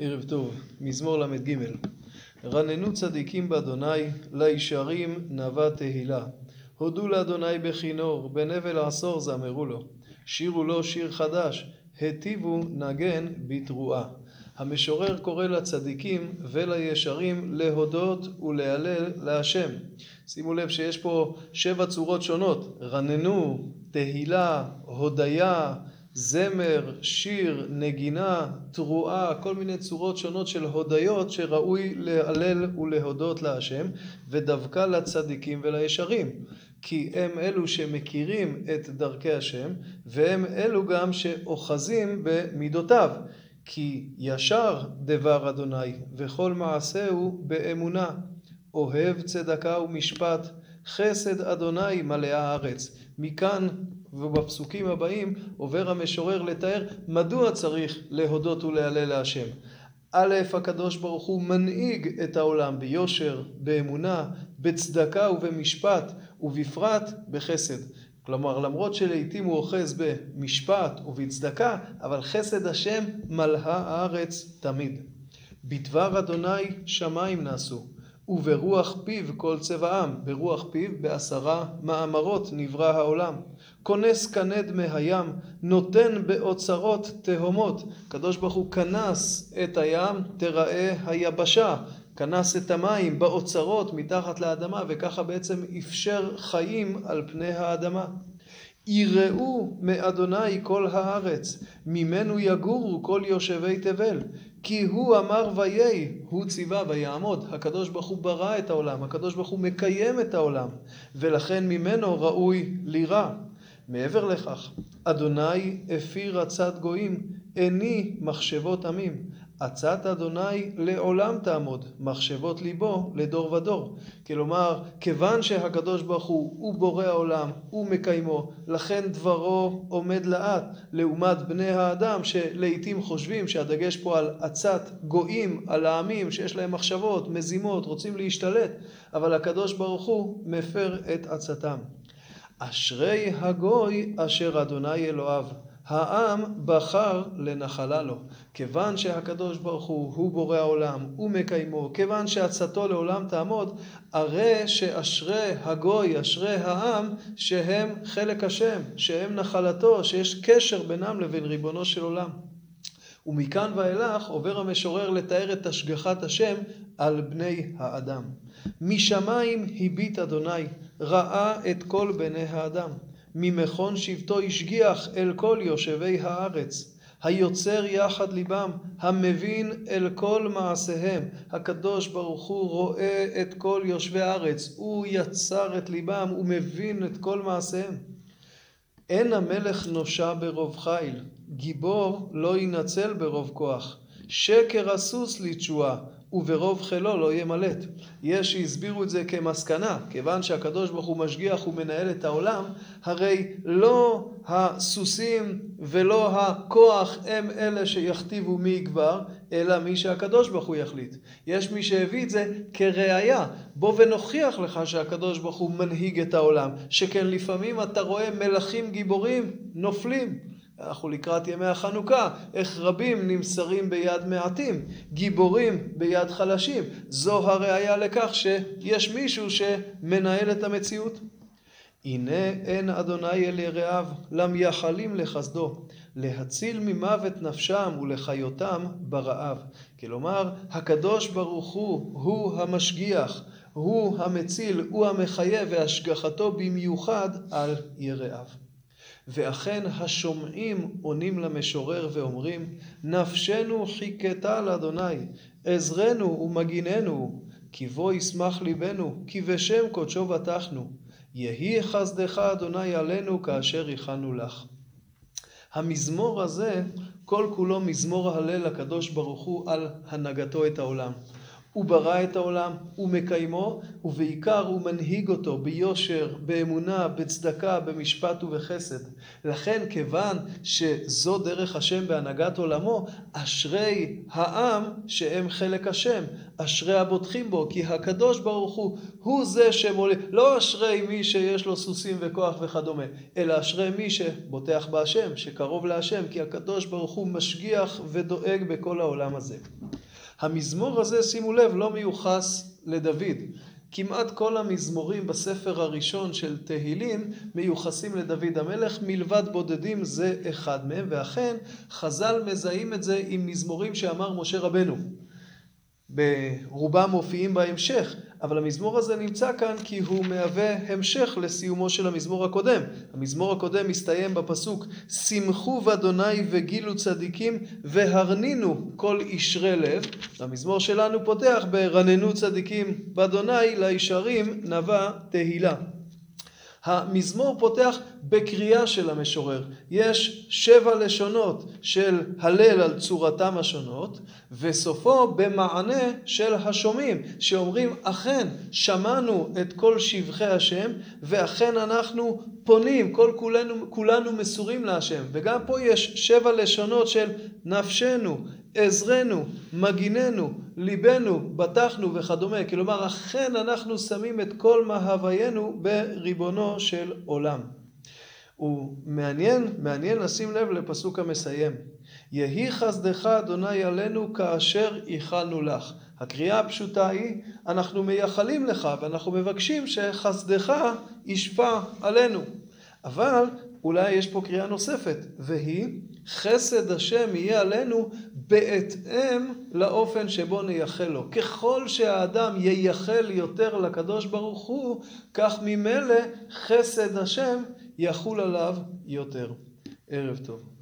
ערב טוב, מזמור ל"ג. רננו צדיקים באדוני, לישרים נבע תהילה. הודו לאדוני בכינור, בנבל עשור זמרו לו. שירו לו שיר חדש, היטיבו נגן בתרועה. המשורר קורא לצדיקים ולישרים להודות ולהלל להשם. שימו לב שיש פה שבע צורות שונות, רננו, תהילה, הודיה, זמר, שיר, נגינה, תרועה, כל מיני צורות שונות של הודיות שראוי להלל ולהודות להשם, ודווקא לצדיקים ולישרים. כי הם אלו שמכירים את דרכי השם, והם אלו גם שאוחזים במידותיו. כי ישר דבר אדוני, וכל מעשהו באמונה. אוהב צדקה ומשפט, חסד אדוני מלאה הארץ. מכאן ובפסוקים הבאים עובר המשורר לתאר מדוע צריך להודות ולהלל להשם. א', הקדוש ברוך הוא מנהיג את העולם ביושר, באמונה, בצדקה ובמשפט, ובפרט בחסד. כלומר, למרות שלעיתים הוא אוחז במשפט ובצדקה, אבל חסד השם מלאה הארץ תמיד. בדבר אדוני שמיים נעשו, וברוח פיו כל צבעם, ברוח פיו בעשרה מאמרות נברא העולם. כונס כנד מהים, נותן באוצרות תהומות. הקדוש ברוך הוא כנס את הים, תראה היבשה. כנס את המים באוצרות מתחת לאדמה, וככה בעצם אפשר חיים על פני האדמה. יראו מאדוני כל הארץ, ממנו יגורו כל יושבי תבל. כי הוא אמר ויהי, הוא ציווה ויעמוד. הקדוש ברוך הוא ברא את העולם, הקדוש ברוך הוא מקיים את העולם, ולכן ממנו ראוי לירא. מעבר לכך, אדוני הפיר עצת גויים, איני מחשבות עמים. עצת אדוני לעולם תעמוד, מחשבות ליבו לדור ודור. כלומר, כיוון שהקדוש ברוך הוא, הוא בורא העולם, הוא מקיימו, לכן דברו עומד לאט, לעומת בני האדם שלעיתים חושבים שהדגש פה על עצת גויים, על העמים שיש להם מחשבות, מזימות, רוצים להשתלט, אבל הקדוש ברוך הוא מפר את עצתם. אשרי הגוי אשר אדוני אלוהיו. העם בחר לנחלה לו. כיוון שהקדוש ברוך הוא, הוא בורא העולם, הוא מקיימו, כיוון שעצתו לעולם תעמוד, הרי שאשרי הגוי, אשרי העם, שהם חלק השם, שהם נחלתו, שיש קשר בינם לבין ריבונו של עולם. ומכאן ואילך עובר המשורר לתאר את השגחת השם על בני האדם. משמיים הביט אדוני, ראה את כל בני האדם. ממכון שבטו השגיח אל כל יושבי הארץ. היוצר יחד ליבם, המבין אל כל מעשיהם. הקדוש ברוך הוא רואה את כל יושבי הארץ, הוא יצר את ליבם, הוא מבין את כל מעשיהם. אין המלך נושע ברוב חיל, גיבור לא ינצל ברוב כוח. שקר הסוס לתשועה, וברוב חילו לא ימלט. יש שהסבירו את זה כמסקנה, כיוון שהקדוש ברוך הוא משגיח ומנהל את העולם, הרי לא הסוסים ולא הכוח הם אלה שיכתיבו מי יגבר, אלא מי שהקדוש ברוך הוא יחליט. יש מי שהביא את זה כראיה, בוא ונוכיח לך שהקדוש ברוך הוא מנהיג את העולם, שכן לפעמים אתה רואה מלכים גיבורים נופלים. אנחנו לקראת ימי החנוכה, איך רבים נמסרים ביד מעטים, גיבורים ביד חלשים. זו הראיה לכך שיש מישהו שמנהל את המציאות. הנה אין אדוני אל יראיו, למייחלים לחסדו, להציל ממוות נפשם ולחיותם ברעב. כלומר, הקדוש ברוך הוא, הוא המשגיח, הוא המציל, הוא המחיה, והשגחתו במיוחד על יראיו. ואכן השומעים עונים למשורר ואומרים, נפשנו חיכתה לאדוני, עזרנו ומגיננו, כי בו ישמח ליבנו, כי בשם קודשו בטחנו. יהי חסדך אדוני עלינו כאשר הכנו לך. המזמור הזה, כל כולו מזמור הלל לקדוש ברוך הוא על הנהגתו את העולם. הוא ברא את העולם, הוא מקיימו, ובעיקר הוא מנהיג אותו ביושר, באמונה, בצדקה, במשפט ובחסד. לכן כיוון שזו דרך השם בהנהגת עולמו, אשרי העם שהם חלק השם, אשרי הבוטחים בו, כי הקדוש ברוך הוא, הוא זה שמוליד, לא אשרי מי שיש לו סוסים וכוח וכדומה, אלא אשרי מי שבוטח בהשם, שקרוב להשם, כי הקדוש ברוך הוא משגיח ודואג בכל העולם הזה. המזמור הזה, שימו לב, לא מיוחס לדוד. כמעט כל המזמורים בספר הראשון של תהילים מיוחסים לדוד המלך, מלבד בודדים זה אחד מהם, ואכן חז"ל מזהים את זה עם מזמורים שאמר משה רבנו. ברובם מופיעים בהמשך, אבל המזמור הזה נמצא כאן כי הוא מהווה המשך לסיומו של המזמור הקודם. המזמור הקודם מסתיים בפסוק שמחו באדוני וגילו צדיקים והרנינו כל ישרי לב. המזמור שלנו פותח ברננו צדיקים באדוני לישרים נבע תהילה. המזמור פותח בקריאה של המשורר. יש שבע לשונות של הלל על צורתם השונות, וסופו במענה של השומעים, שאומרים אכן שמענו את כל שבחי השם, ואכן אנחנו פונים, כל כולנו, כולנו מסורים להשם. וגם פה יש שבע לשונות של נפשנו, עזרנו, מגיננו, ליבנו, בטחנו וכדומה. כלומר, אכן אנחנו שמים את כל מהוויינו בריבונו של עולם. ומעניין, מעניין לשים לב לפסוק המסיים. יהי חסדך אדוני עלינו כאשר ייחלנו לך. הקריאה הפשוטה היא, אנחנו מייחלים לך ואנחנו מבקשים שחסדך ישפע עלינו. אבל אולי יש פה קריאה נוספת, והיא חסד השם יהיה עלינו בהתאם לאופן שבו נייחל לו. ככל שהאדם ייחל יותר לקדוש ברוך הוא, כך ממילא חסד השם יחול עליו יותר. ערב טוב.